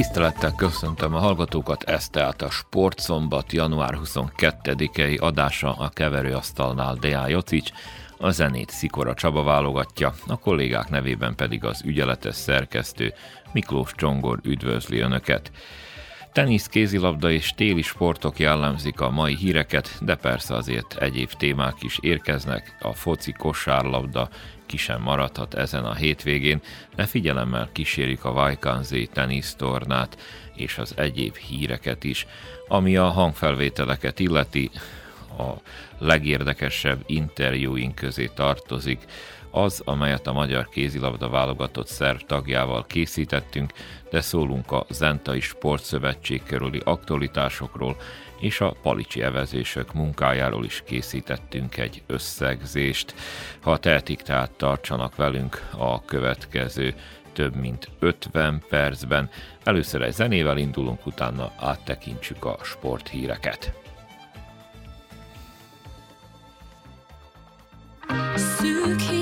Tisztelettel köszöntöm a hallgatókat, ez tehát a Sportszombat január 22-i adása a keverőasztalnál Deá Jocic, a zenét Szikora Csaba válogatja, a kollégák nevében pedig az ügyeletes szerkesztő Miklós Csongor üdvözli Önöket. Tenisz, kézilabda és téli sportok jellemzik a mai híreket, de persze azért egyéb témák is érkeznek, a foci, kosárlabda ki sem maradhat ezen a hétvégén, de figyelemmel kísérjük a Vajkanzé tenisztornát és az egyéb híreket is, ami a hangfelvételeket illeti, a legérdekesebb interjúink közé tartozik, az, amelyet a Magyar Kézilabda válogatott szerv tagjával készítettünk, de szólunk a Zentai Sportszövetség körüli aktualitásokról, és a palicsi evezések munkájáról is készítettünk egy összegzést. Ha tehetik, tehát tartsanak velünk a következő több mint 50 percben. Először egy zenével indulunk, utána áttekintsük a sporthíreket. Szűk hidak,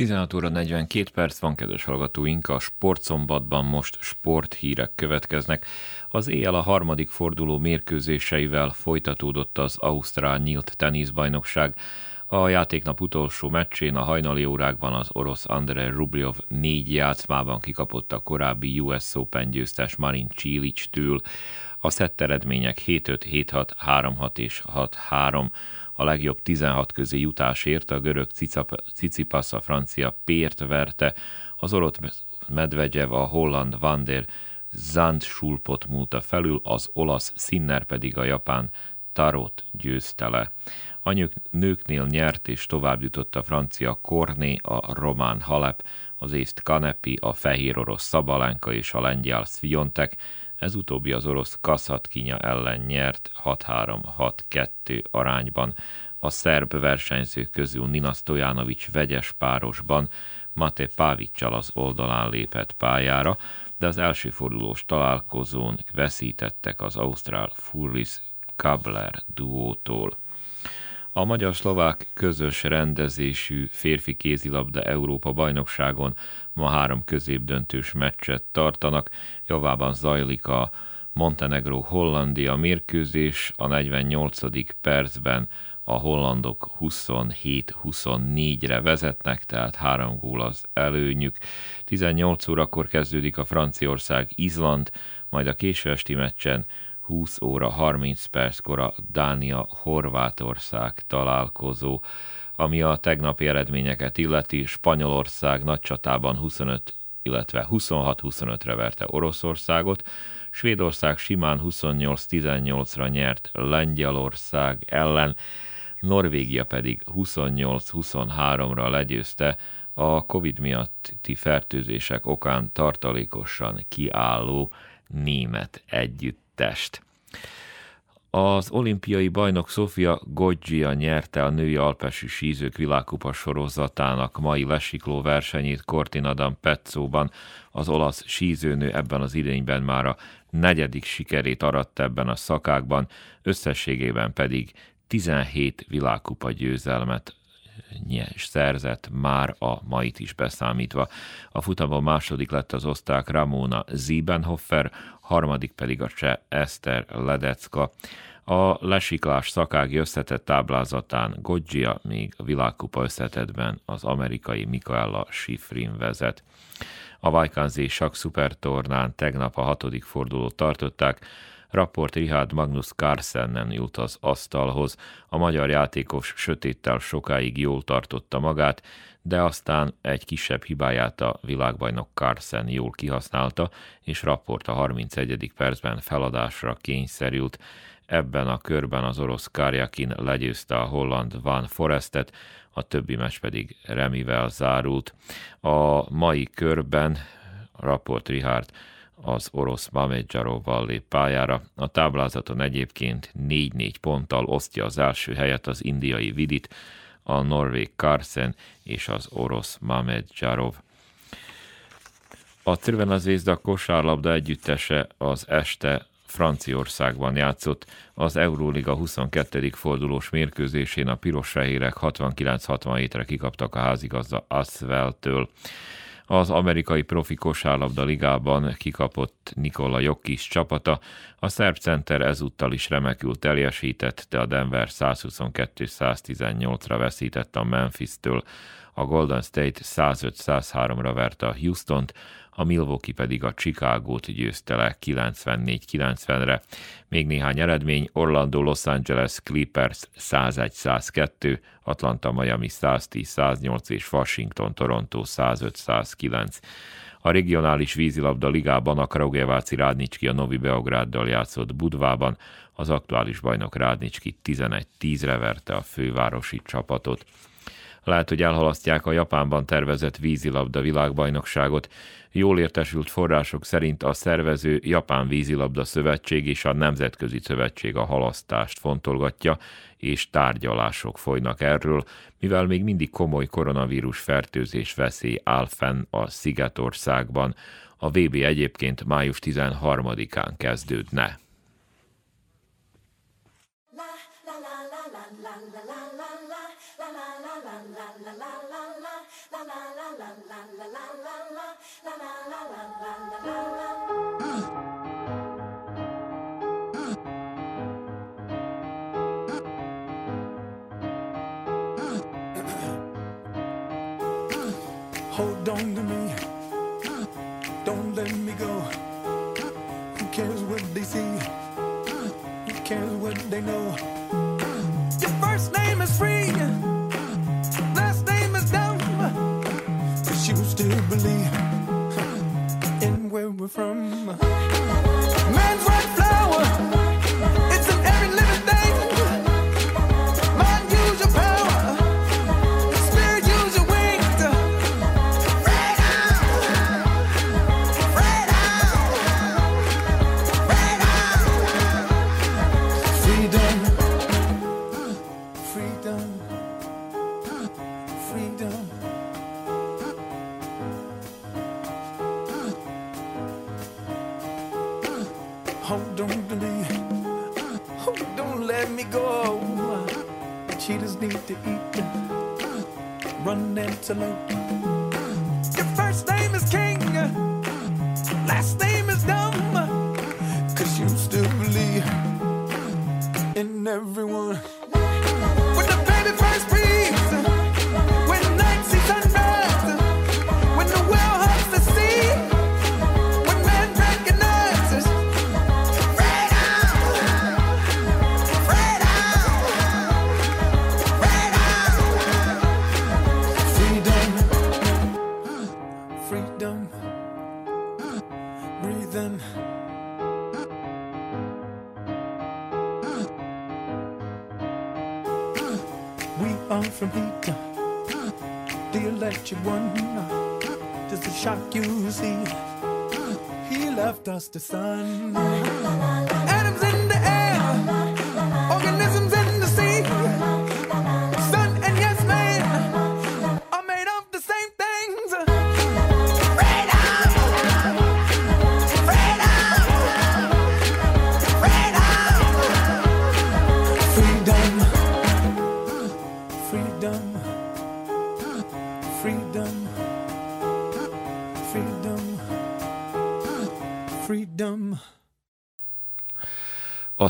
16 óra 42 perc van, kedves hallgatóink, a sportszombatban most sporthírek következnek. Az éjjel a harmadik forduló mérkőzéseivel folytatódott az Ausztrál nyílt teniszbajnokság. A játéknap utolsó meccsén a hajnali órákban az orosz Andrei Rublev négy játszmában kikapott a korábbi US Open győztes Marin Cilic-től. A szett eredmények 7-5, 7-6, 3-6 és 6-3 a legjobb 16 közé jutásért a görög Cicipas a francia Pért verte, az orosz Medvegyev a holland Vander Zandschulpot múlta felül, az olasz Sinner pedig a japán Tarot győzte le. A nőknél nyert és tovább jutott a francia Korné, a román Halep, az észt Kanepi, a fehér orosz Szabalenka és a lengyel Sviontek, ez utóbbi az orosz Kaszatkinya ellen nyert 6-3-6-2 arányban. A szerb versenyzők közül Nina Stojanovic vegyes párosban Mate Pavicsal az oldalán lépett pályára, de az első fordulós találkozón veszítettek az Ausztrál Furlis Kabler duótól. A magyar-szlovák közös rendezésű férfi kézilabda Európa bajnokságon ma három középdöntős meccset tartanak. Javában zajlik a Montenegro-Hollandia mérkőzés, a 48. percben a hollandok 27-24-re vezetnek, tehát három gól az előnyük. 18 órakor kezdődik a Franciaország-Izland, majd a késő esti meccsen 20 óra 30 perckor a Dánia-Horvátország találkozó, ami a tegnapi eredményeket illeti, Spanyolország nagy csatában 25 illetve 26-25-re verte Oroszországot, Svédország simán 28-18-ra nyert Lengyelország ellen, Norvégia pedig 28-23-ra legyőzte. A Covid miatti fertőzések okán tartalékosan kiálló német együtt test. Az olimpiai bajnok Sofia Goggia nyerte a női alpesi sízők világkupa sorozatának mai lesikló versenyét Cortinadam Petzóban. Az olasz sízőnő ebben az idényben már a negyedik sikerét aratta ebben a szakákban, összességében pedig 17 világkupa győzelmet szerzett, már a mait is beszámítva. A futamon második lett az osztrák Ramona Ziebenhofer, harmadik pedig a cseh Eszter Ledecka. A lesiklás szakági összetett táblázatán Goggia még a világkupa összetetben az amerikai Mikaela Schifrin vezet. A Vajkanzé Sak Supertornán tegnap a hatodik fordulót tartották, Rapport Richard Magnus Carlsennen jut az asztalhoz. A magyar játékos sötéttel sokáig jól tartotta magát, de aztán egy kisebb hibáját a világbajnok Carlsen jól kihasználta, és Rapport a 31. percben feladásra kényszerült. Ebben a körben az orosz Karjakin legyőzte a holland Van Forestet, a többi meccs pedig remivel zárult. A mai körben Rapport Richard az orosz Mamedzsarovval lép pályára. A táblázaton egyébként 4-4 ponttal osztja az első helyet az indiai Vidit, a norvég Carsen és az orosz Mamedzsarov. A Crvena Zvezda kosárlabda együttese az este Franciaországban játszott. Az Euróliga 22. fordulós mérkőzésén a piros-fehérek 69-67-re kikaptak a házigazda Asveltől. Az amerikai profi kosárlabda ligában kikapott Nikola Jokic csapata, a szerb center ezúttal is remekül teljesített, de a Denver 122-118-ra veszített a Memphis-től, a Golden State 105-103-ra verte a Houston-t, a Milwaukee pedig a Chicago-t győzte le 94-90-re. Még néhány eredmény, Orlando Los Angeles Clippers 101-102, Atlanta Miami 110-108 és Washington Toronto 105-109. A regionális vízilabda ligában a Kraugeváci Rádnicski a Novi Beográddal játszott Budvában, az aktuális bajnok Rádnicski 11-10-re verte a fővárosi csapatot. Lehet, hogy elhalasztják a Japánban tervezett vízilabda világbajnokságot. Jól értesült források szerint a szervező Japán Vízilabda Szövetség és a Nemzetközi Szövetség a halasztást fontolgatja, és tárgyalások folynak erről, mivel még mindig komoly koronavírus fertőzés veszély áll fenn a Szigetországban. A VB egyébként május 13-án kezdődne. They know? Your first name is free. Last name is dumb. But you still believe in where we're from. Man's right The electric one. Just a shock you see. He left us the sun.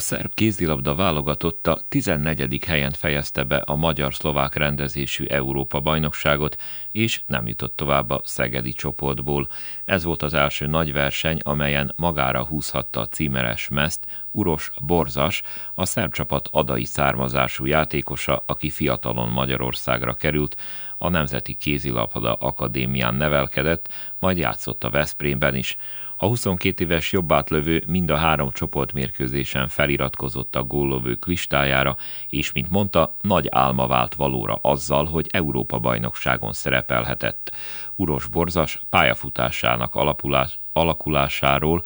Szerb kézilabda válogatotta 14. helyen fejezte be a magyar-szlovák rendezésű Európa-bajnokságot, és nem jutott tovább a szegedi csoportból. Ez volt az első nagy verseny, amelyen magára húzhatta a címeres mezt Uros Borzas, a szerb csapat adai származású játékosa, aki fiatalon Magyarországra került, a Nemzeti Kézilabda Akadémián nevelkedett, majd játszott a Veszprémben is. A 22 éves jobbátlövő mind a három csoportmérkőzésen feliratkozott a góllövők listájára, és mint mondta, nagy álma vált valóra azzal, hogy Európa-bajnokságon szerepelhetett. Uros Borzas pályafutásának alapulás, alakulásáról,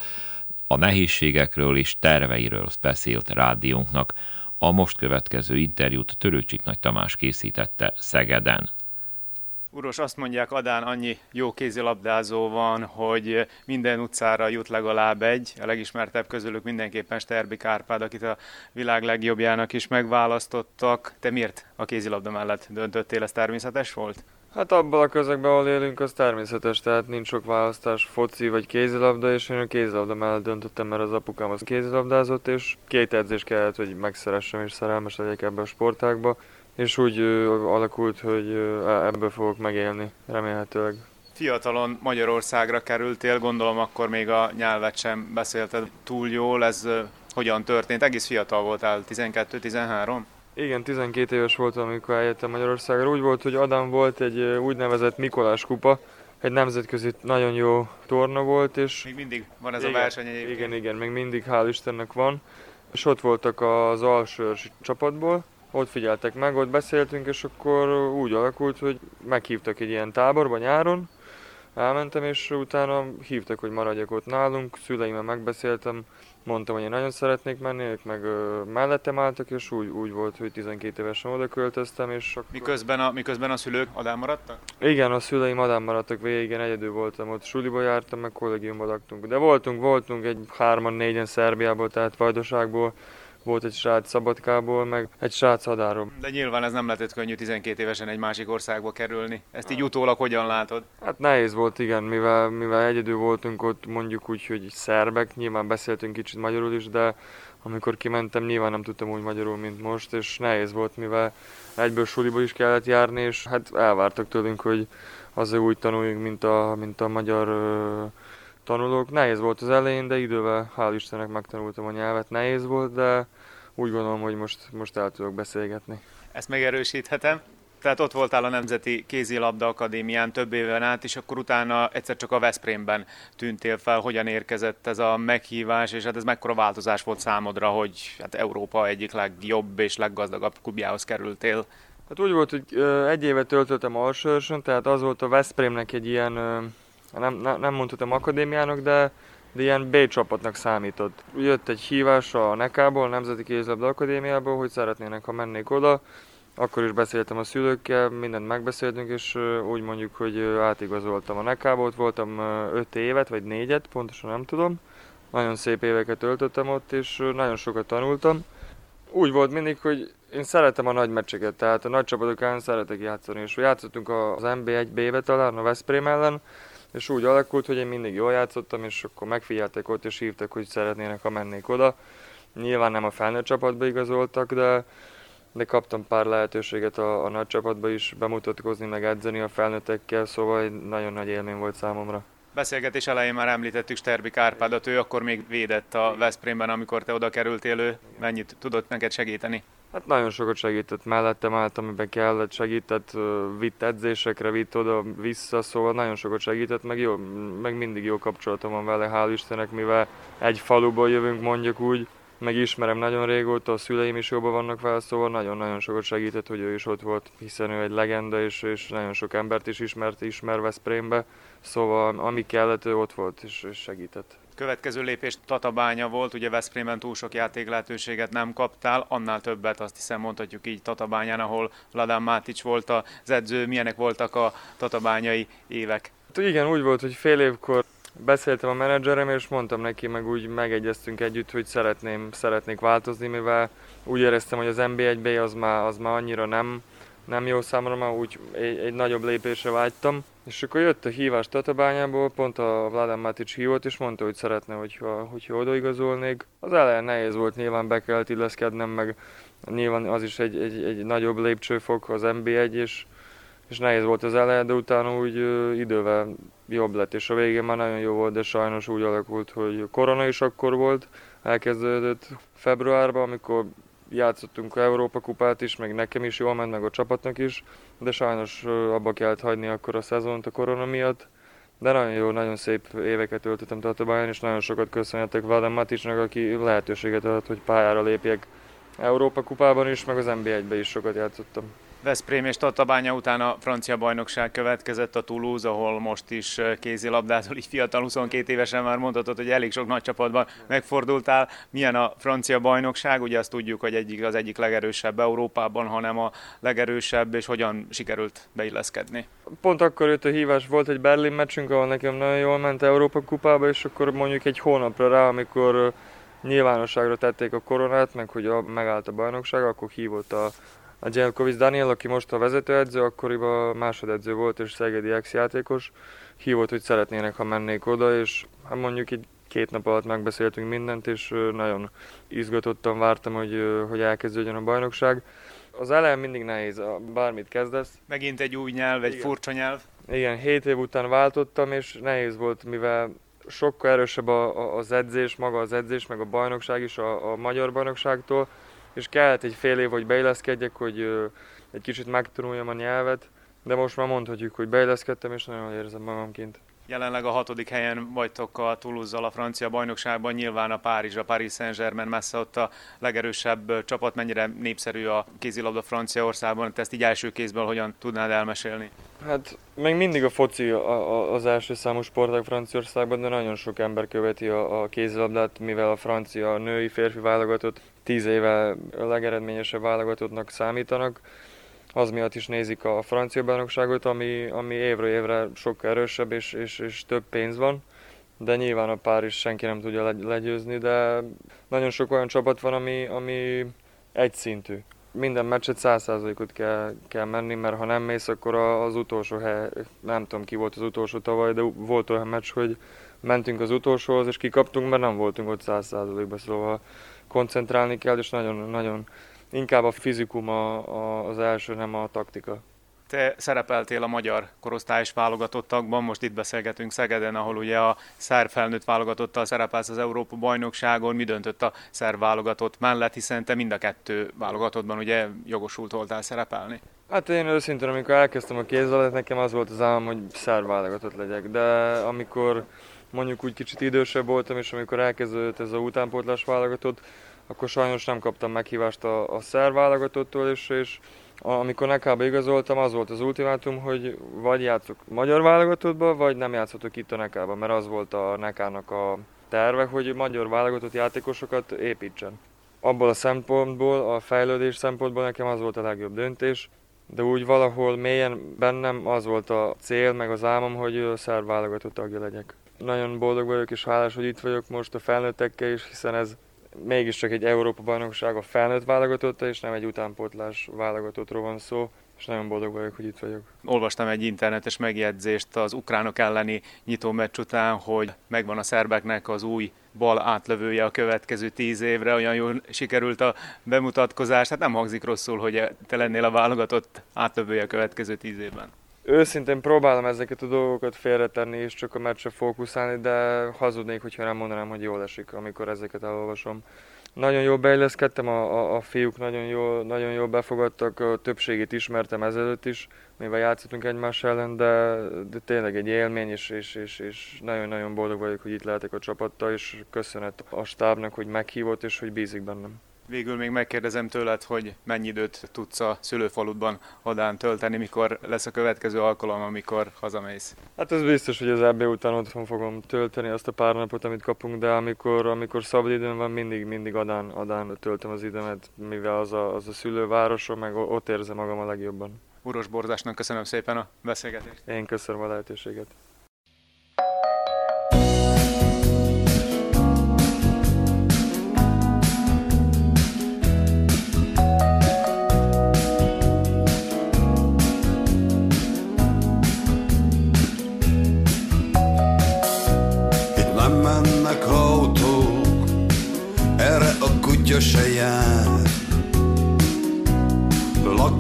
a nehézségekről és terveiről beszélt rádiónknak. A most következő interjút Törőcsik Nagy Tamás készítette Szegeden. Uros, azt mondják, Adán annyi jó kézilabdázó van, hogy minden utcára jut legalább egy. A legismertebb közülük mindenképpen Sterbi Kárpád, akit a világ legjobbjának is megválasztottak. Te miért a kézilabda mellett döntöttél? Ez természetes volt? Hát abban a közegben, ahol élünk, az természetes, tehát nincs sok választás, foci vagy kézilabda, és én a kézilabda mellett döntöttem, mert az apukám az kézilabdázott, és két edzés kellett, hogy megszeressem és szerelmes legyek ebbe a sportágba, és úgy alakult, hogy ebből fogok megélni, remélhetőleg. Fiatalon Magyarországra kerültél, gondolom akkor még a nyelvet sem beszélted túl jól. Ez hogyan történt? Egész fiatal voltál, 12-13? Igen, 12 éves voltam, amikor eljöttem Magyarországra. Úgy volt, hogy Adam volt egy úgynevezett Mikolás kupa, egy nemzetközi nagyon jó torna volt, és Még mindig van ez igen, a verseny egyébként. Igen, igen, még mindig hál' Istennek van. És ott voltak az alsőrs csapatból, ott figyeltek meg, ott beszéltünk, és akkor úgy alakult, hogy meghívtak egy ilyen táborba nyáron, elmentem, és utána hívtak, hogy maradjak ott nálunk, szüleimmel megbeszéltem, mondtam, hogy én nagyon szeretnék menni, ők meg ö, mellettem álltak, és úgy, úgy volt, hogy 12 évesen oda költöztem, és akkor... Miközben a, miközben a szülők Adán maradtak? Igen, a szüleim Adán maradtak végig, én egyedül voltam ott, suliba jártam, meg kollégiumban laktunk. De voltunk, voltunk egy hárman, négyen Szerbiából, tehát Vajdaságból, volt egy srác Szabadkából, meg egy srác Hadáról. De nyilván ez nem lehetett könnyű 12 évesen egy másik országba kerülni. Ezt így utólag hogyan látod? Hát nehéz volt, igen, mivel, mivel egyedül voltunk ott, mondjuk úgy, hogy szerbek, nyilván beszéltünk kicsit magyarul is, de amikor kimentem, nyilván nem tudtam úgy magyarul, mint most, és nehéz volt, mivel egyből suliba is kellett járni, és hát elvártak tőlünk, hogy, azért úgy tanuljunk, mint a, mint a magyar tanulók. Nehéz volt az elején, de idővel hál' Istennek megtanultam a nyelvet. Nehéz volt, de úgy gondolom, hogy most, most el tudok beszélgetni. Ezt megerősíthetem. Tehát ott voltál a Nemzeti Kézilabda Akadémián több éven át, és akkor utána egyszer csak a Veszprémben tűntél fel. Hogyan érkezett ez a meghívás, és hát ez mekkora változás volt számodra, hogy hát Európa egyik legjobb és leggazdagabb klubjához kerültél? Hát úgy volt, hogy egy évet töltöttem Alsőrsön, tehát az volt a Veszprémnek egy ilyen, nem, nem mondhatom akadémiának, de, de ilyen B csapatnak számított. Jött egy hívás a Nekából, a Nemzeti Kézilabda Akadémiából, hogy szeretnének, ha mennék oda, akkor is beszéltem a szülőkkel, mindent megbeszéltünk, és úgy mondjuk, hogy átigazoltam a Nekába, voltam 5 évet, vagy 4-et, pontosan nem tudom. Nagyon szép éveket töltöttem ott, és nagyon sokat tanultam. Úgy volt mindig, hogy én szeretem a nagy meccseket, tehát a nagy csapatok ellen szeretek játszani, és játszottunk az NB1B-be talán, a Veszprém ellen, és úgy alakult, hogy én mindig jól játszottam, és akkor megfigyeltek ott, és hívtak, hogy szeretnének, ha mennék oda. Nyilván nem a felnőtt csapatba igazoltak, de de kaptam pár lehetőséget a, a nagy csapatba is bemutatkozni, meg edzeni a felnőttekkel, szóval egy nagyon nagy élmény volt számomra. Beszélgetés elején már említettük Sterbi Kárpádot, ő akkor még védett a Veszprémben, amikor te oda kerültél, ő mennyit tudott neked segíteni? Hát nagyon sokat segített, mellettem állt, amiben kellett, segített, vitt edzésekre, vitt oda-vissza, szóval nagyon sokat segített, meg, jó, meg mindig jó kapcsolatom van vele, hál' Istennek, mivel egy faluból jövünk mondjuk úgy, meg ismerem nagyon régóta, a szüleim is jobban vannak vele, szóval nagyon-nagyon sokat segített, hogy ő is ott volt, hiszen ő egy legenda, és, és nagyon sok embert is ismert, ismer Veszprémbe, szóval ami kellett, ő ott volt, és, és segített. Következő lépés Tatabánya volt, ugye Veszprémben túl sok játék lehetőséget nem kaptál, annál többet azt hiszem mondhatjuk így Tatabányán, ahol Ladán Mátics volt az edző, milyenek voltak a tatabányai évek? Hát igen, úgy volt, hogy fél évkor beszéltem a menedzserem, és mondtam neki, meg úgy megegyeztünk együtt, hogy szeretném, szeretnék változni, mivel úgy éreztem, hogy az NB1B az már, az már annyira nem, nem jó számomra, már úgy egy, egy nagyobb lépésre vágytam. És akkor jött a hívás Tatabányából, pont a Vladan Matic hívott, és mondta, hogy szeretne, hogyha, hogyha odaigazolnék. Az elején nehéz volt, nyilván be kellett illeszkednem, meg nyilván az is egy, egy, egy nagyobb lépcsőfok az NB1, és és nehéz volt az eleje, de utána úgy idővel jobb lett, és a végén már nagyon jó volt, de sajnos úgy alakult, hogy korona is akkor volt, elkezdődött februárban, amikor játszottunk Európa kupát is, meg nekem is jól ment, meg a csapatnak is, de sajnos abba kellett hagyni akkor a szezont a korona miatt. De nagyon jó, nagyon szép éveket töltöttem Tatabáján, és nagyon sokat köszönhetek Vádem Maticsnak, aki lehetőséget adott, hogy pályára lépjek Európa kupában is, meg az NB1-be is sokat játszottam. Veszprém és Tatabánya után a francia bajnokság következett a Toulouse, ahol most is kézilabdázol, így fiatal 22 évesen már mondhatod, hogy elég sok nagy csapatban megfordultál. Milyen a francia bajnokság? Ugye azt tudjuk, hogy egyik az egyik legerősebb Európában, hanem a legerősebb, és hogyan sikerült beilleszkedni? Pont akkor jött a hívás, volt egy Berlin meccsünk, ahol nekem nagyon jól ment Európa kupába, és akkor mondjuk egy hónapra rá, amikor nyilvánosságra tették a koronát, meg hogy a, megállt a bajnokság, akkor hívott a a Gyelkovics Daniel, aki most a vezetőedző, akkoriban másodedző volt és szegedi ex-játékos, hívott, hogy szeretnének, ha mennék oda, és hát mondjuk egy két nap alatt megbeszéltünk mindent, és nagyon izgatottan vártam, hogy, hogy elkezdődjön a bajnokság. Az elején mindig nehéz, bármit kezdesz. Megint egy új nyelv, egy Igen. furcsa nyelv. Igen, hét év után váltottam, és nehéz volt, mivel sokkal erősebb a, a, az edzés, maga az edzés, meg a bajnokság is a, a magyar bajnokságtól és kellett egy fél év, hogy beilleszkedjek, hogy egy kicsit megtanuljam a nyelvet, de most már mondhatjuk, hogy beilleszkedtem, és nagyon érzem magamként. Jelenleg a hatodik helyen vagytok a toulouse a francia bajnokságban, nyilván a Párizs, a Paris Saint-Germain messze ott a legerősebb csapat, mennyire népszerű a kézilabda Franciaországban, te ezt így első kézből hogyan tudnád elmesélni? Hát még mindig a foci az első számú sportág Franciaországban, de nagyon sok ember követi a, a kézilabdát, mivel a francia a női férfi válogatott tíz éve a legeredményesebb válogatottnak számítanak. Az miatt is nézik a francia bajnokságot, ami, ami évről évre sokkal erősebb és, és, és több pénz van. De nyilván a pár is senki nem tudja legyőzni, de nagyon sok olyan csapat van, ami, ami egyszintű. Minden meccset 100%-ot kell, kell menni, mert ha nem mész, akkor az utolsó hely, nem tudom ki volt az utolsó tavaly, de volt olyan meccs, hogy mentünk az utolsóhoz, és kikaptunk, mert nem voltunk ott 100%-ban, szóval koncentrálni kell, és nagyon, nagyon inkább a fizikum a, a, az első, nem a taktika. Te szerepeltél a magyar korosztályos válogatottakban, most itt beszélgetünk Szegeden, ahol ugye a szerb felnőtt válogatottal szerepelsz az Európa bajnokságon. Mi döntött a szerb válogatott mellett, hiszen te mind a kettő válogatottban ugye jogosult voltál szerepelni? Hát én őszintén, amikor elkezdtem a kézzel, nekem az volt az álom, hogy szerb válogatott legyek, de amikor mondjuk úgy kicsit idősebb voltam, és amikor elkezdődött ez a utánpótlás válogatott, akkor sajnos nem kaptam meghívást a, a szerb és, és amikor Nekába igazoltam, az volt az ultimátum, hogy vagy játszok magyar válogatottba, vagy nem játszhatok itt a Nekába, mert az volt a Nekának a terve, hogy magyar válogatott játékosokat építsen. Abból a szempontból, a fejlődés szempontból nekem az volt a legjobb döntés, de úgy valahol mélyen bennem az volt a cél, meg az álmom, hogy szerb válogatott tagja legyek. Nagyon boldog vagyok és hálás, hogy itt vagyok most a felnőttekkel is, hiszen ez mégiscsak egy Európa-bajnokság felnőtt válogatotta, és nem egy utánpótlás válogatottról van szó, és nagyon boldog vagyok, hogy itt vagyok. Olvastam egy internetes megjegyzést az ukránok elleni nyitó meccs után, hogy megvan a szerbeknek az új bal átlövője a következő tíz évre, olyan jól sikerült a bemutatkozás, hát nem hangzik rosszul, hogy te lennél a válogatott átlövője a következő tíz évben. Őszintén próbálom ezeket a dolgokat félretenni és csak a meccsre fókuszálni, de hazudnék, hogyha nem mondanám, hogy jól esik, amikor ezeket elolvasom. Nagyon jól beilleszkedtem, a, a, a fiúk nagyon jól, nagyon jól befogadtak, a többségét ismertem ezelőtt is, mivel játszottunk egymás ellen, de, de tényleg egy élmény, és, és, és, és nagyon-nagyon boldog vagyok, hogy itt lehetek a csapattal, és köszönet a stábnak, hogy meghívott, és hogy bízik bennem. Végül még megkérdezem tőled, hogy mennyi időt tudsz a szülőfaludban Hadán tölteni, mikor lesz a következő alkalom, amikor hazamész? Hát ez biztos, hogy az EB után otthon fogom tölteni azt a pár napot, amit kapunk, de amikor, amikor szabad időm van, mindig, mindig Adán, Adán töltöm az időmet, mivel az a, az a szülővárosom, meg ott érzem magam a legjobban. Uros Borzásnak köszönöm szépen a beszélgetést. Én köszönöm a lehetőséget.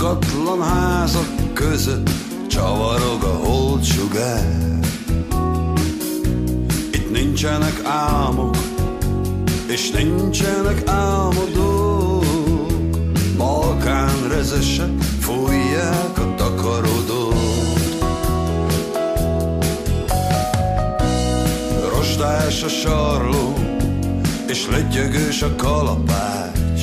Lakatlan házak között csavarog a holdsugár. Itt nincsenek álmok, és nincsenek álmodók. Balkán rezesek fújják a takarodót. Rostás a sarló, és lötyögős a kalapács.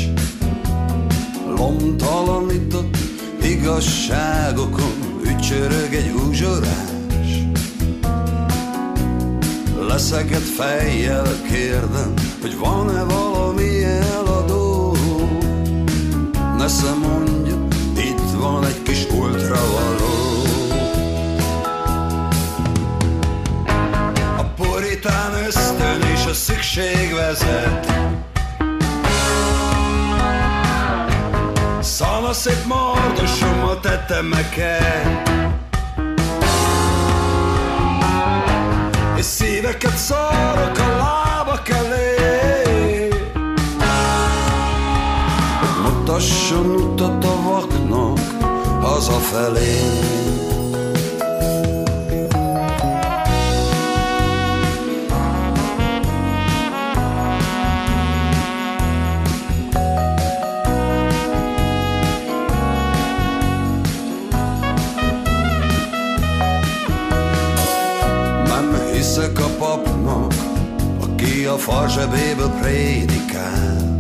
Lomtalanított igazságokon ücsörög egy uzsorás. Leszeket fejjel kérdem, hogy van-e valami eladó. Nesze mondja, itt van egy kis ultravaló. A puritán ösztön és a szükség vezet. Szana szép mardosommal tettem meket És szíveket szarok a lábak elé. Mutasson utat a vaknak hazafelé a farzsebéből prédikál.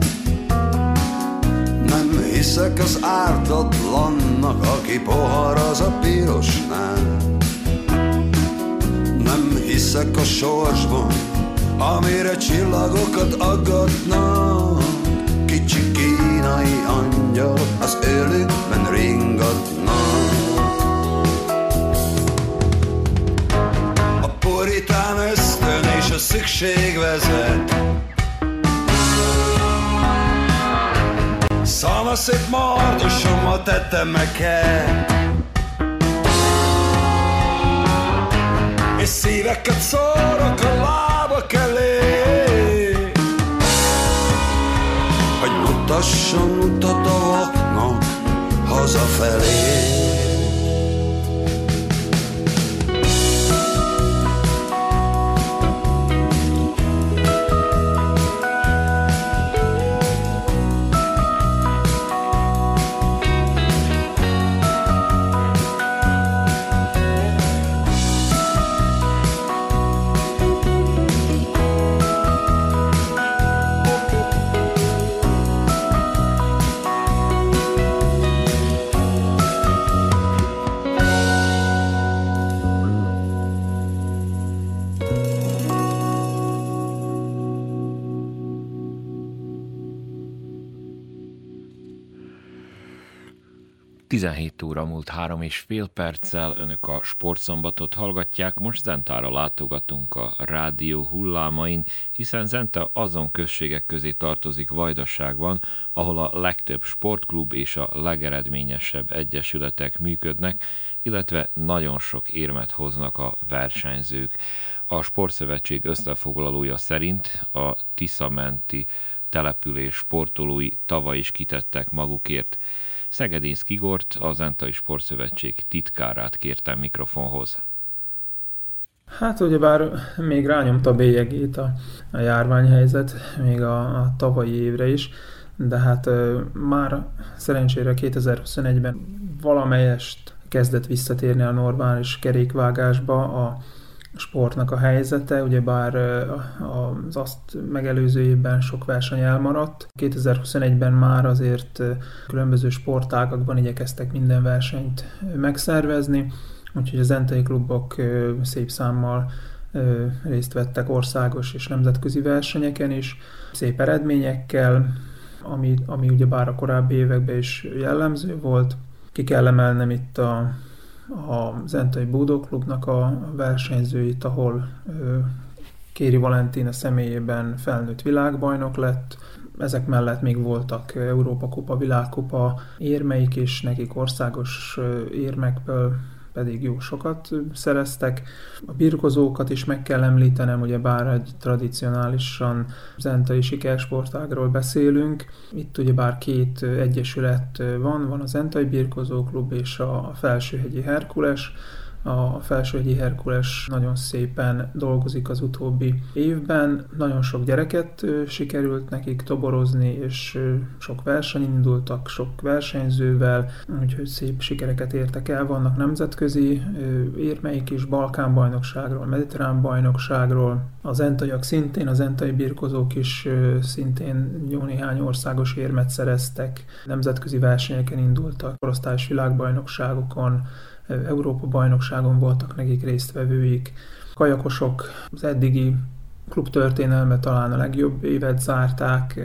Nem hiszek az ártatlannak, aki pohar az a pirosnál. Nem hiszek a sorsban, amire csillagokat aggatnak. Szükség vezet. Szalma szép mardosommal tettem meket És szíveket szórok a lábak elé. Hogy mutasson utat a vaknak hazafelé 17 óra múlt három és fél perccel önök a sportszombatot hallgatják, most Zentára látogatunk a rádió hullámain, hiszen Zenta azon községek közé tartozik Vajdaságban, ahol a legtöbb sportklub és a legeredményesebb egyesületek működnek, illetve nagyon sok érmet hoznak a versenyzők. A Sportszövetség összefoglalója szerint a Tiszamenti település sportolói tavaly is kitettek magukért. Szegedén Skigort, az Entai Sportszövetség titkárát kértem mikrofonhoz. Hát ugyebár még rányomta bélyegét a, a járványhelyzet, még a, a tavalyi évre is, de hát ö, már szerencsére 2021-ben valamelyest kezdett visszatérni a normális kerékvágásba a sportnak a helyzete, ugyebár az azt megelőző évben sok verseny elmaradt. 2021-ben már azért különböző sportágakban igyekeztek minden versenyt megszervezni, úgyhogy az entai klubok szép számmal részt vettek országos és nemzetközi versenyeken is, szép eredményekkel, ami, ami ugyebár a korábbi években is jellemző volt. Ki kell emelnem itt a a Zentai Búdó Klubnak a versenyzőit, ahol Kéri Valentina személyében felnőtt világbajnok lett, ezek mellett még voltak Európa Kupa, Világkupa érmeik is, nekik országos érmekből pedig jó sokat szereztek. A birkozókat is meg kell említenem, ugye bár egy tradicionálisan zentai sikersportágról beszélünk. Itt ugye bár két egyesület van, van az Zentai Birkozó Klub és a Felsőhegyi Herkules, a Felsőhegyi Herkules nagyon szépen dolgozik az utóbbi évben. Nagyon sok gyereket sikerült nekik toborozni, és sok verseny indultak, sok versenyzővel, úgyhogy szép sikereket értek el. Vannak nemzetközi érmeik is, Balkán bajnokságról, Mediterrán bajnokságról. Az entaiak szintén, az entai birkozók is szintén jó néhány országos érmet szereztek, nemzetközi versenyeken indultak, korosztályos világbajnokságokon, Európa bajnokságon voltak nekik résztvevőik. Kajakosok az eddigi klub történelme talán a legjobb évet zárták,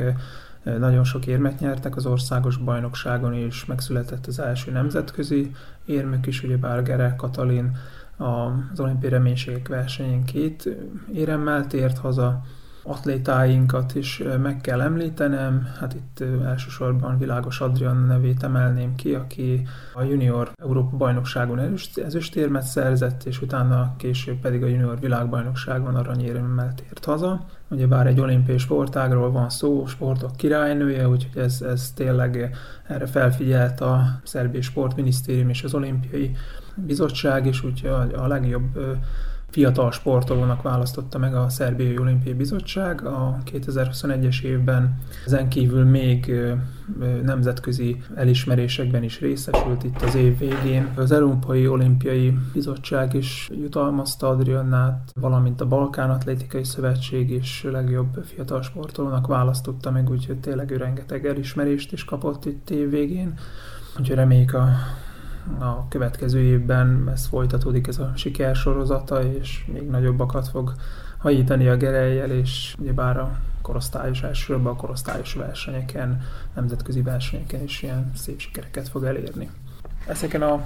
nagyon sok érmet nyertek az országos bajnokságon, és megszületett az első nemzetközi érmük is, ugye Bárgere Katalin az olimpiai reménységek versenyén két éremmel tért haza, atlétáinkat is meg kell említenem. Hát itt elsősorban Világos Adrian nevét emelném ki, aki a junior Európa bajnokságon ezüstérmet szerzett, és utána később pedig a junior világbajnokságon aranyéremmel tért haza. Ugye bár egy olimpiai sportágról van szó, sportok királynője, úgyhogy ez, ez tényleg erre felfigyelt a Szerbiai Sportminisztérium és az olimpiai bizottság is, úgyhogy a legjobb fiatal sportolónak választotta meg a Szerbiai Olimpiai Bizottság a 2021-es évben. Ezen kívül még nemzetközi elismerésekben is részesült itt az év végén. Az Európai Olimpiai Bizottság is jutalmazta Adriannát, valamint a Balkán Atlétikai Szövetség is legjobb fiatal sportolónak választotta meg, úgyhogy tényleg ő rengeteg elismerést is kapott itt év végén. Úgyhogy reméljük a a következő évben ez folytatódik ez a sikersorozata, és még nagyobbakat fog hajítani a gerelyel, és ugyebár a korosztályos, elsősorban a korosztályos versenyeken, nemzetközi versenyeken is ilyen szép sikereket fog elérni. Ezeken a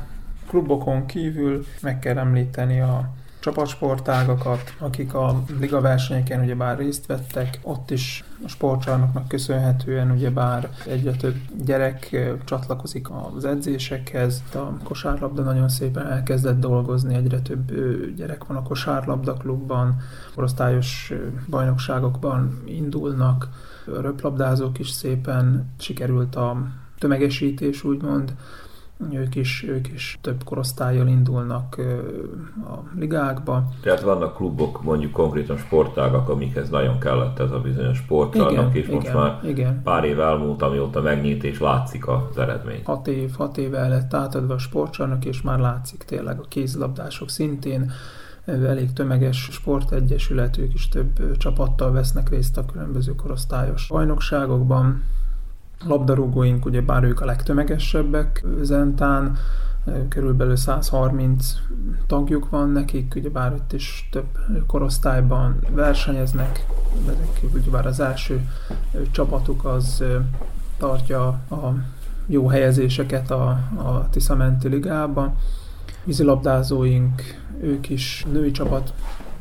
klubokon kívül meg kell említeni a csapatsportágakat, akik a liga versenyeken ugyebár részt vettek, ott is a sportcsarnoknak köszönhetően ugyebár egyre több gyerek csatlakozik az edzésekhez, a kosárlabda nagyon szépen elkezdett dolgozni, egyre több gyerek van a kosárlabda klubban, korosztályos bajnokságokban indulnak, röplabdázók is szépen sikerült a tömegesítés, úgymond, ők is, ők is több korosztályjal indulnak a ligákba. Tehát vannak klubok, mondjuk konkrétan sportágak, amikhez nagyon kellett ez a bizonyos sportcsarnok, és igen, most már igen. pár év elmúlt, amióta megnyit, és látszik az eredmény. Hat év, hat éve lett átadva a sportcsarnok, és már látszik tényleg a kézlabdások szintén, elég tömeges sportegyesület, ők is több csapattal vesznek részt a különböző korosztályos bajnokságokban labdarúgóink, ugye bár ők a legtömegesebbek Zentán, körülbelül 130 tagjuk van nekik, ugye bár itt is több korosztályban versenyeznek, ezek bár az első csapatuk az tartja a jó helyezéseket a, a Tiszamenti Ligában. Vízilabdázóink, ők is női csapat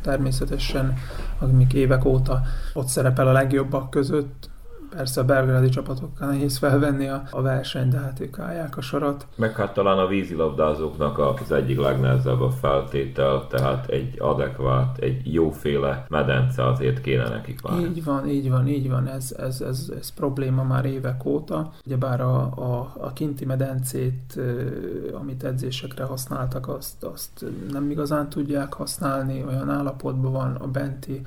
természetesen, amik évek óta ott szerepel a legjobbak között, Persze a belgrádi csapatokkal nehéz felvenni a, a versenyt, de hát ők állják a sarat. Meg hát talán a vízilabdázóknak az egyik legnehezebb a feltétel, tehát egy adekvát, egy jóféle medence azért kéne nekik már. Így van, így van, így van, ez, ez, ez, ez probléma már évek óta. Ugyebár a, a, a kinti medencét, amit edzésekre használtak, azt, azt nem igazán tudják használni, olyan állapotban van a benti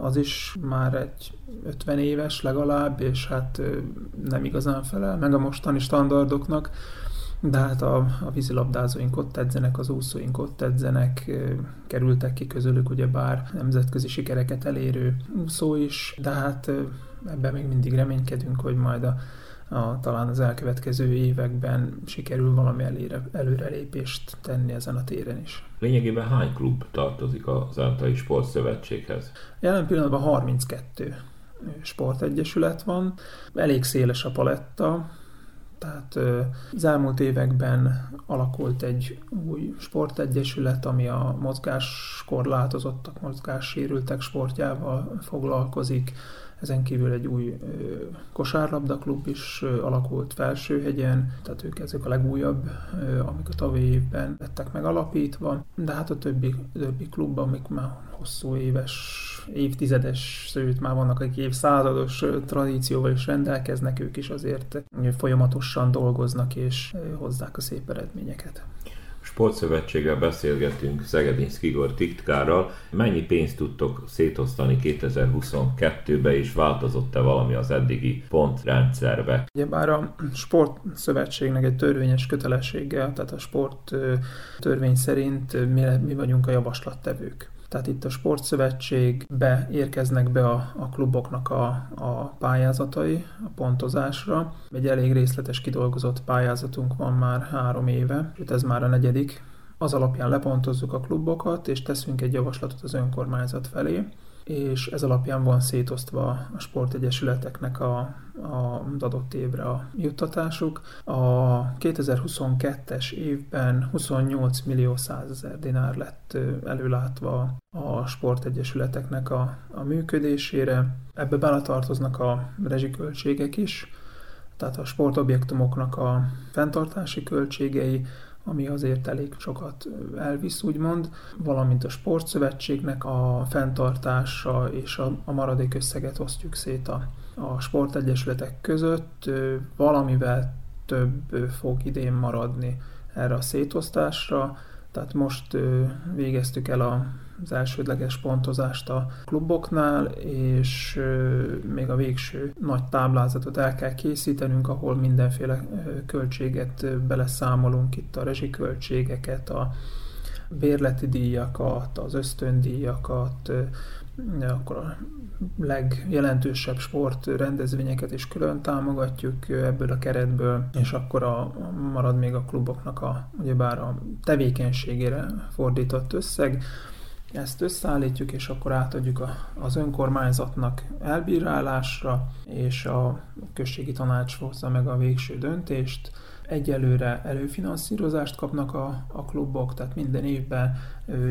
az is már egy 50 éves legalább, és hát nem igazán felel meg a mostani standardoknak, de hát a, a vízilabdázóink ott edzenek, az úszóink ott edzenek, kerültek ki közülük ugye bár nemzetközi sikereket elérő úszó is, de hát ebben még mindig reménykedünk, hogy majd a a, talán az elkövetkező években sikerül valami előre, előrelépést tenni ezen a téren is. Lényegében hány klub tartozik az Áltai Sportszövetséghez? Jelen pillanatban 32 sportegyesület van, elég széles a paletta, tehát az elmúlt években alakult egy új sportegyesület, ami a mozgáskorlátozottak, mozgássérültek sportjával foglalkozik, ezen kívül egy új kosárlabda klub is alakult Felsőhegyen, tehát ők ezek a legújabb, amik a tavalyi évben lettek meg alapítva, de hát a többi, többi klub, amik már hosszú éves, évtizedes, sőt már vannak, akik évszázados tradícióval is rendelkeznek, ők is azért folyamatosan dolgoznak és hozzák a szép eredményeket. Sportszövetséggel beszélgetünk Szegedin Skigor titkárral. Mennyi pénzt tudtok szétosztani 2022-be, és változott-e valami az eddigi pontrendszerbe? Ugye bár a sportszövetségnek egy törvényes kötelessége, tehát a sport törvény szerint mi, mi vagyunk a javaslattevők. Tehát itt a sportszövetségbe érkeznek be a, a kluboknak a, a pályázatai a pontozásra. Egy elég részletes kidolgozott pályázatunk van már három éve, sőt ez már a negyedik. Az alapján lepontozzuk a klubokat, és teszünk egy javaslatot az önkormányzat felé és ez alapján van szétosztva a sportegyesületeknek a, a adott évre a juttatásuk. A 2022-es évben 28 millió 100 ezer dinár lett előlátva a sportegyesületeknek a, a működésére. Ebbe beletartoznak a rezsiköltségek is, tehát a sportobjektumoknak a fenntartási költségei, ami azért elég sokat elvisz, úgymond, valamint a sportszövetségnek a fenntartása és a, a maradék összeget osztjuk szét a, a sportegyesületek között, valamivel több fog idén maradni erre a szétosztásra, tehát most végeztük el a az elsődleges pontozást a kluboknál, és még a végső nagy táblázatot el kell készítenünk, ahol mindenféle költséget beleszámolunk, itt a rezsiköltségeket, a bérleti díjakat, az ösztöndíjakat, akkor a legjelentősebb sport rendezvényeket is külön támogatjuk ebből a keretből, és akkor a, marad még a kluboknak a, ugyebár a tevékenységére fordított összeg, ezt összeállítjuk, és akkor átadjuk az önkormányzatnak elbírálásra, és a községi tanács hozza meg a végső döntést. Egyelőre előfinanszírozást kapnak a, a klubok, tehát minden évben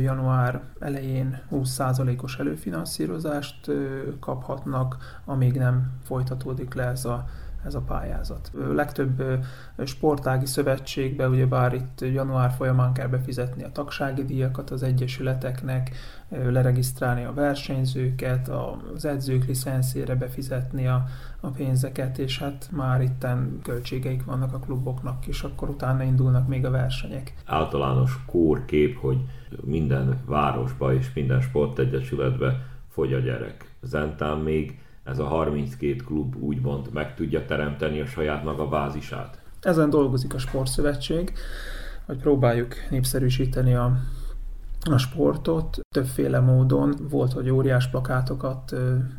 január elején 20%-os előfinanszírozást kaphatnak, amíg nem folytatódik le ez a ez a pályázat. Legtöbb sportági szövetségbe, ugye itt január folyamán kell befizetni a tagsági díjakat az egyesületeknek, leregisztrálni a versenyzőket, az edzők licenszére befizetni a, a pénzeket, és hát már itten költségeik vannak a kluboknak, és akkor utána indulnak még a versenyek. Általános kórkép, hogy minden városba és minden sportegyesületbe fogy a gyerek. Zentán még ez a 32 klub úgymond meg tudja teremteni a saját maga bázisát? Ezen dolgozik a Sportszövetség, hogy próbáljuk népszerűsíteni a, a sportot többféle módon. Volt, hogy óriás plakátokat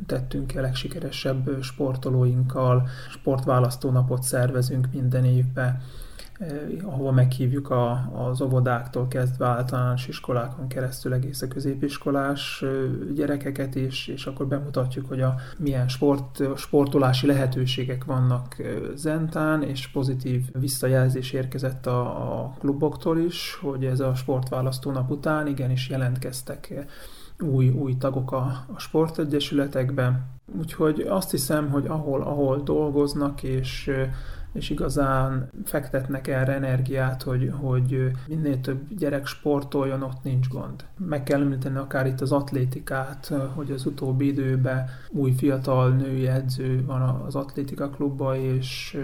tettünk a legsikeresebb sportolóinkkal, sportválasztónapot szervezünk minden évben, ahol meghívjuk a, az óvodáktól kezdve általános iskolákon keresztül egész a középiskolás gyerekeket is, és akkor bemutatjuk, hogy a milyen sport, sportolási lehetőségek vannak Zentán, és pozitív visszajelzés érkezett a, a kluboktól is, hogy ez a sportválasztó nap után igenis jelentkeztek új, új tagok a, a sportegyesületekbe. Úgyhogy azt hiszem, hogy ahol, ahol dolgoznak, és és igazán fektetnek erre energiát, hogy, hogy minél több gyerek sportoljon, ott nincs gond. Meg kell említeni akár itt az atlétikát, hogy az utóbbi időben új fiatal női edző van az atlétika klubban, és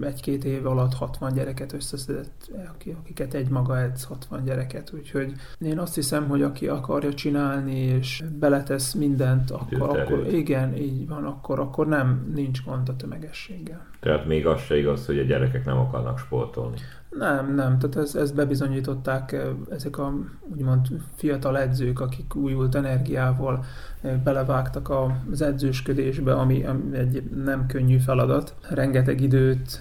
egy-két év alatt 60 gyereket összeszedett, akiket egy maga edz 60 gyereket, úgyhogy én azt hiszem, hogy aki akarja csinálni, és beletesz mindent, akkor, akkor igen, így van, akkor, akkor nem, nincs gond a tömegességgel. Tehát még az se igaz, hogy a gyerekek nem akarnak sportolni. Nem, nem, tehát ez, ezt bebizonyították ezek a úgymond fiatal edzők, akik újult energiával belevágtak az edzősködésbe, ami, ami egy nem könnyű feladat. Rengeteg időt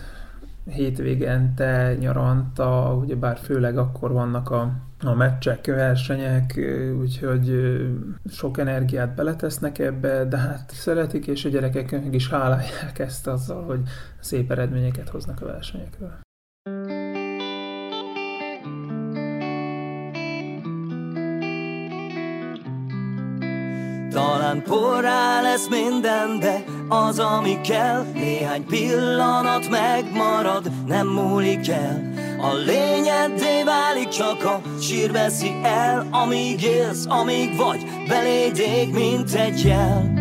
hétvégente, nyaranta, ugyebár főleg akkor vannak a, a meccsek, versenyek, úgyhogy sok energiát beletesznek ebbe, de hát szeretik, és a gyerekek is hálálják ezt azzal, hogy szép eredményeket hoznak a versenyekről. Talán porrá lesz mindenbe az, ami kell Néhány pillanat megmarad, nem múlik el. A lényeddé válik, csak a sír veszi el Amíg élsz, amíg vagy, beléd ég, mint egy jel.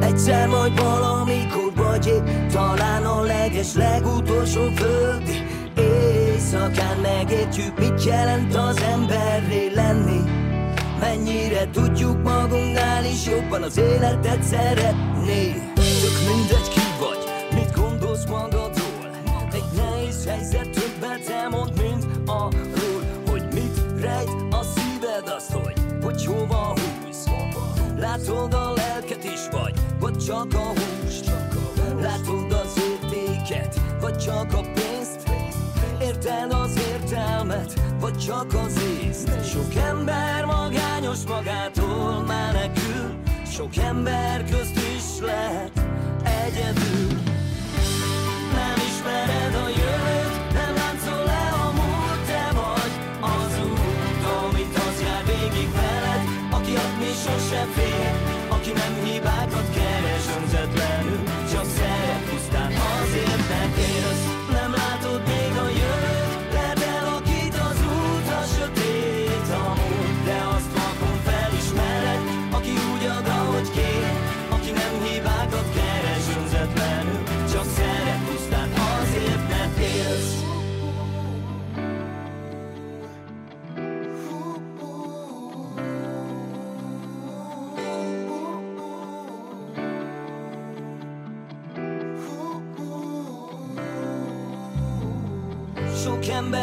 Egyszer majd valamikor vagy épp Talán a leges legutolsó földi. Éjszakán megértjük, mit jelent az emberré lenni. Mennyire tudjuk magunknál is jobban az életet szeretni Tök mindegy ki vagy, mit gondolsz magadról. Egy nehéz helyzet többet elmond, mint arról Hogy mit rejt a szíved azt, hogy, hogy hova húz. Látod a lelket is vagy, vagy csak a húst. Látod az értéket, vagy csak a pénzt. Érted az értelmet, vagy csak az észt. Sok ember magányos magától menekül Sok ember közt is lehet egyedül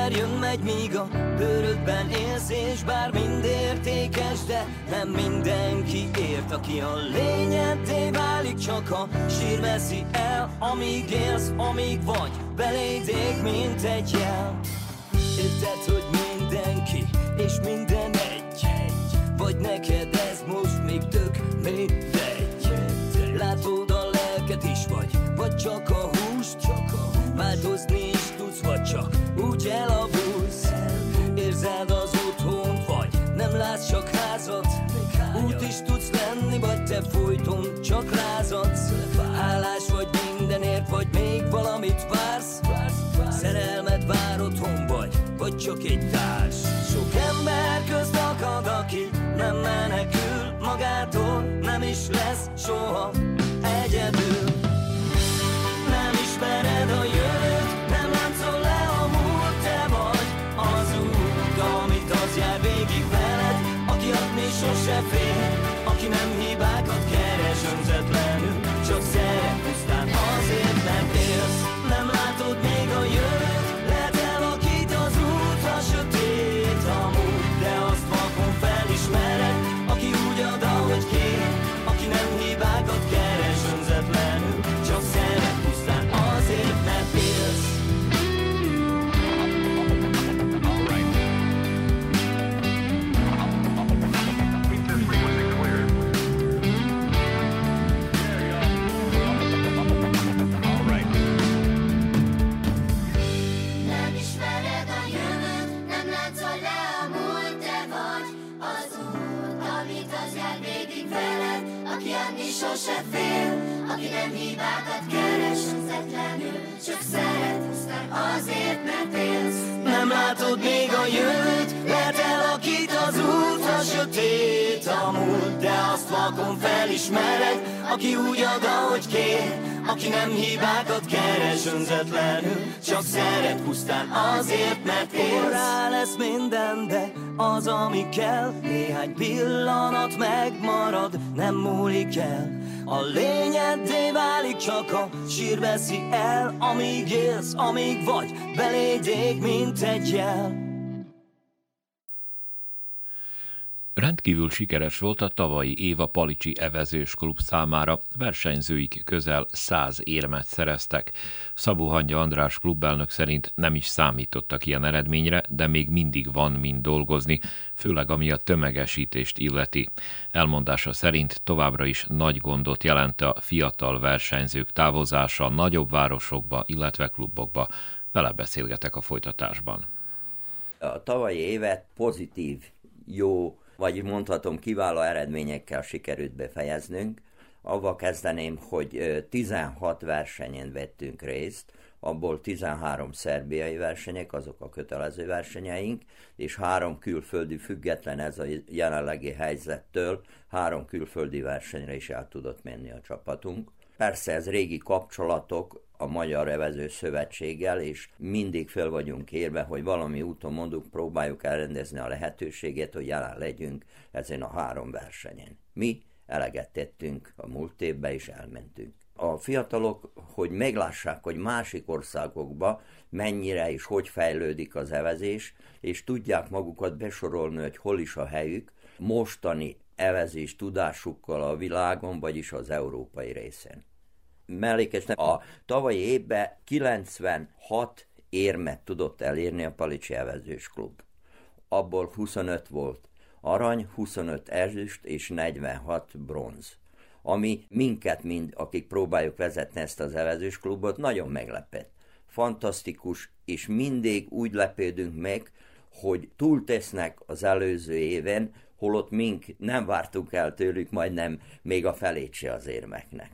ember jön, megy, míg a bőrödben élsz És bár mind értékes, de nem mindenki ért. Aki a lényeddé válik, csak a sír veszi el Amíg élsz, amíg vagy, beléd mint egy jel. Érted, hogy mindenki és minden egy Vagy neked ez most még tök mindegy? Látod a lelket is vagy, vagy csak a húst? Változni is tudsz, vagy csak úgy elavulsz. Érzed az otthont, vagy nem látsz csak házat? Út is tudsz lenni, vagy te folyton csak lázadsz Hálás vagy mindenért, vagy még valamit vársz? Szerelmet vár otthon vagy, vagy csak egy társ? Sok ember közt akad, aki nem menekül magától Nem is lesz soha egyedül az, ami kell, néhány pillanat megmarad, nem múlik el. A lényeddé válik, csak a sír el, amíg élsz, amíg vagy, beléd mint egy jel. Rendkívül sikeres volt a tavalyi éva Palicsi Evezős Klub számára, versenyzőik közel száz érmet szereztek. Szabó Hangya András klubelnök szerint nem is számítottak ilyen eredményre, de még mindig van mind dolgozni, főleg ami a tömegesítést illeti. Elmondása szerint továbbra is nagy gondot jelent a fiatal versenyzők távozása nagyobb városokba, illetve klubokba. Vele beszélgetek a folytatásban. A tavalyi évet pozitív, jó vagy mondhatom kiváló eredményekkel sikerült befejeznünk. Avval kezdeném, hogy 16 versenyen vettünk részt, abból 13 szerbiai versenyek, azok a kötelező versenyeink, és három külföldi, független ez a jelenlegi helyzettől, három külföldi versenyre is el tudott menni a csapatunk. Persze ez régi kapcsolatok, a Magyar Evező Szövetséggel, és mindig fel vagyunk érve, hogy valami úton mondjuk próbáljuk elrendezni a lehetőséget, hogy jelen legyünk ezen a három versenyen. Mi eleget tettünk a múlt évben, és elmentünk. A fiatalok, hogy meglássák, hogy másik országokba mennyire és hogy fejlődik az evezés, és tudják magukat besorolni, hogy hol is a helyük, mostani evezés tudásukkal a világon, vagyis az európai részen mellékes, a tavalyi évben 96 érmet tudott elérni a Palicsi Evezős Klub. Abból 25 volt arany, 25 ezüst és 46 bronz. Ami minket, mind, akik próbáljuk vezetni ezt az evezős klubot, nagyon meglepett. Fantasztikus, és mindig úgy lepődünk meg, hogy túltesznek az előző éven, holott mink nem vártuk el tőlük majdnem még a felét se az érmeknek.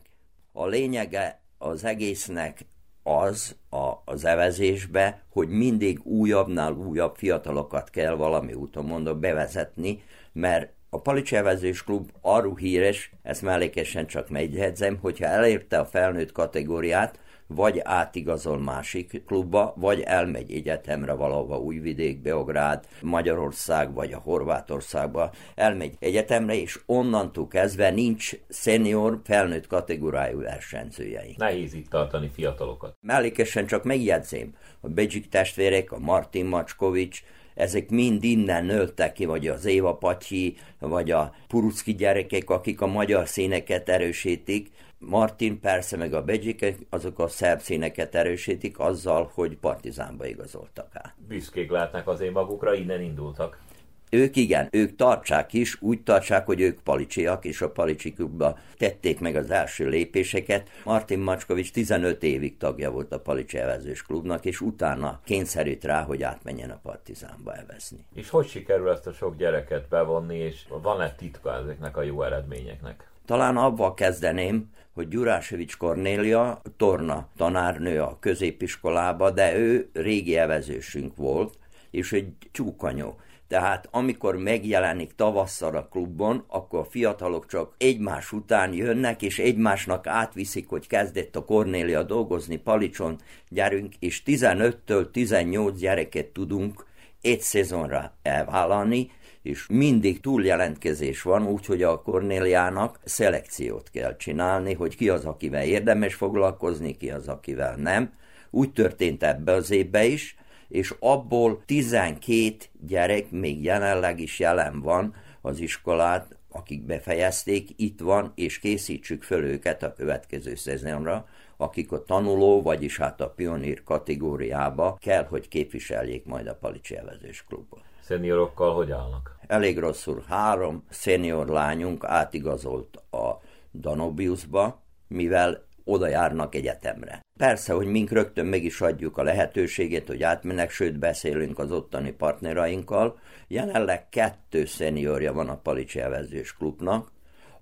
A lényege az egésznek az a, az evezésbe, hogy mindig újabbnál újabb fiatalokat kell valami úton mondom bevezetni, mert a Palics Evezés Klub arról híres, ezt mellékesen csak megjegyzem, hogyha elérte a felnőtt kategóriát, vagy átigazol másik klubba, vagy elmegy egyetemre valahova Újvidék, Beográd, Magyarország, vagy a Horvátországba, elmegy egyetemre, és onnantól kezdve nincs szenior, felnőtt kategóriájú versenyzőjeink. Nehéz itt tartani fiatalokat. Mellékesen csak megjegyzém, a Begyik testvérek, a Martin Macskovics, ezek mind innen nőttek ki, vagy az Éva Patyi, vagy a Purucki gyerekek, akik a magyar színeket erősítik, Martin persze, meg a Begyikek, azok a szerb színeket erősítik azzal, hogy partizánba igazoltak át. Büszkék látnak azért magukra, innen indultak. Ők igen, ők tartsák is, úgy tartsák, hogy ők palicsiak, és a palicsi klubba tették meg az első lépéseket. Martin Macskovics 15 évig tagja volt a Palicsi Evezős klubnak, és utána kényszerült rá, hogy átmenjen a partizánba evezni. És hogy sikerül ezt a sok gyereket bevonni, és van-e titka ezeknek a jó eredményeknek? Talán abban kezdeném, hogy Gyurásevics Kornélia torna tanárnő a középiskolába, de ő régi evezősünk volt, és egy csúkanyó. Tehát amikor megjelenik tavasszal a klubban, akkor a fiatalok csak egymás után jönnek, és egymásnak átviszik, hogy kezdett a Kornélia dolgozni Palicson, gyerünk, és 15-től 18 gyereket tudunk egy szezonra elvállalni, és mindig túljelentkezés van, úgyhogy a Kornéliának szelekciót kell csinálni, hogy ki az, akivel érdemes foglalkozni, ki az, akivel nem. Úgy történt ebbe az évbe is, és abból 12 gyerek még jelenleg is jelen van az iskolát, akik befejezték, itt van, és készítsük föl őket a következő szezonra, akik a tanuló, vagyis hát a pionír kategóriába kell, hogy képviseljék majd a Palicsi Evezős klubot. Szeniorokkal hogy állnak? Elég rosszul. Három szenior lányunk átigazolt a Danobiusba, mivel oda járnak egyetemre. Persze, hogy mink rögtön meg is adjuk a lehetőséget, hogy átmennek, sőt beszélünk az ottani partnerainkkal. Jelenleg kettő szeniorja van a Palicsi Evezős klubnak,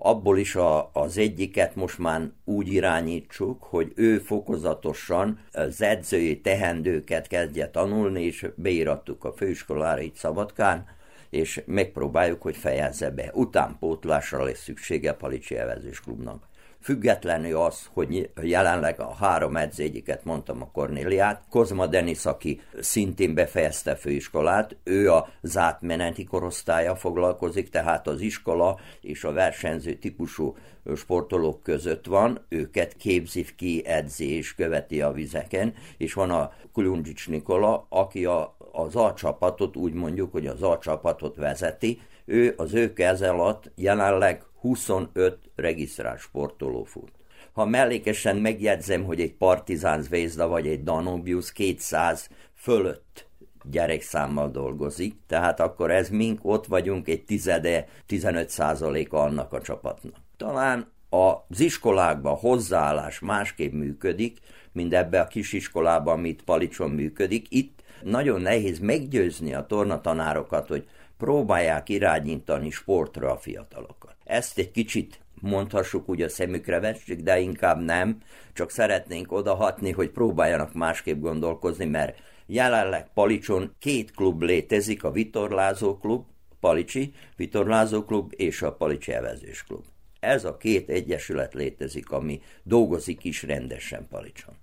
abból is a, az egyiket most már úgy irányítsuk, hogy ő fokozatosan az edzői tehendőket kezdje tanulni, és beírattuk a főiskolára itt Szabadkán, és megpróbáljuk, hogy fejezze be. Utánpótlásra lesz szüksége Palicsi Evezős Klubnak függetlenül az, hogy jelenleg a három edzőgyiket mondtam a Kornéliát, Kozma Denis, aki szintén befejezte főiskolát, ő az átmeneti korosztálya foglalkozik, tehát az iskola és a versenyző típusú sportolók között van, őket képzi ki, edzi és követi a vizeken, és van a Kulundzsics Nikola, aki a, az A csapatot, úgy mondjuk, hogy az A csapatot vezeti, ő az ő kez alatt jelenleg 25 regisztrált sportoló fut. Ha mellékesen megjegyzem, hogy egy Partizán Zvezda vagy egy Danubius 200 fölött gyerekszámmal dolgozik, tehát akkor ez mink ott vagyunk egy tizede, 15 százaléka annak a csapatnak. Talán az iskolákban hozzáállás másképp működik, mint ebbe a kisiskolában, amit Palicson működik. Itt nagyon nehéz meggyőzni a tornatanárokat, hogy próbálják irányítani sportra a fiatalokat. Ezt egy kicsit mondhassuk úgy a szemükre vessék, de inkább nem, csak szeretnénk odahatni, hogy próbáljanak másképp gondolkozni, mert jelenleg Palicson két klub létezik, a Vitorlázó klub, Palicsi Vitorlázó klub és a Palicsi Evezős klub. Ez a két egyesület létezik, ami dolgozik is rendesen Palicson.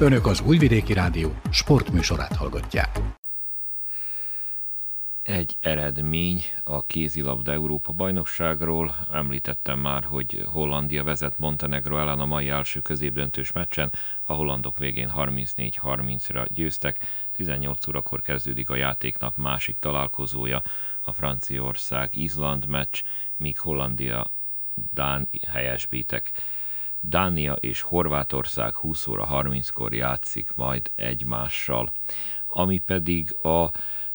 Önök az Újvidéki Rádió sportműsorát hallgatják. Egy eredmény a kézilabda Európa bajnokságról. Említettem már, hogy Hollandia vezet Montenegro ellen a mai első középdöntős meccsen. A hollandok végén 34-30-ra győztek. 18 órakor kezdődik a játéknap másik találkozója, a Franciaország-Izland meccs, míg Hollandia Dán helyesbítek. Dánia és Horvátország 20 óra 30-kor játszik majd egymással. Ami pedig a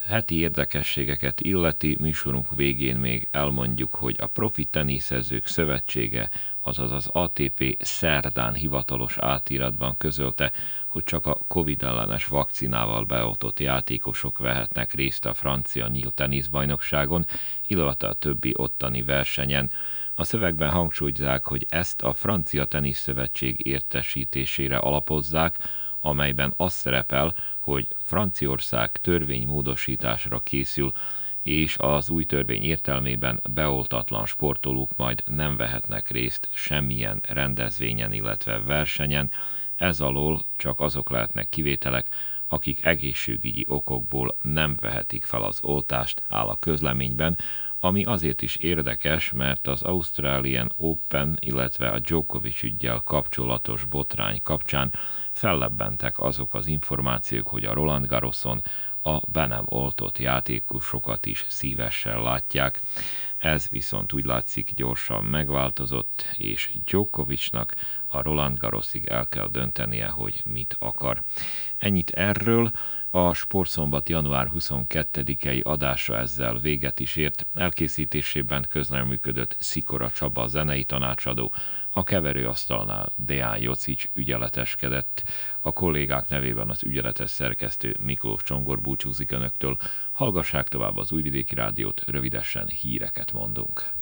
heti érdekességeket illeti műsorunk végén még elmondjuk, hogy a Profi Teniszezők Szövetsége, azaz az ATP szerdán hivatalos átiratban közölte, hogy csak a Covid ellenes vakcinával beoltott játékosok vehetnek részt a francia nyílt teniszbajnokságon, illetve a többi ottani versenyen. A szövegben hangsúlyozzák, hogy ezt a Francia Teniszszövetség értesítésére alapozzák, amelyben az szerepel, hogy Franciaország törvénymódosításra készül, és az új törvény értelmében beoltatlan sportolók majd nem vehetnek részt semmilyen rendezvényen, illetve versenyen, ez alól csak azok lehetnek kivételek, akik egészségügyi okokból nem vehetik fel az oltást, áll a közleményben, ami azért is érdekes, mert az Australian Open, illetve a Djokovic ügyjel kapcsolatos botrány kapcsán fellebbentek azok az információk, hogy a Roland Garroson a be nem oltott játékosokat is szívesen látják. Ez viszont úgy látszik gyorsan megváltozott, és Djokovicnak a Roland Garrosig el kell döntenie, hogy mit akar. Ennyit erről, a Sportszombat január 22-i adása ezzel véget is ért. Elkészítésében közreműködött Szikora Csaba zenei tanácsadó, a keverőasztalnál Deán Jocic ügyeleteskedett. A kollégák nevében az ügyeletes szerkesztő Miklós Csongor búcsúzik önöktől. Hallgassák tovább az Újvidéki Rádiót, rövidesen híreket mondunk.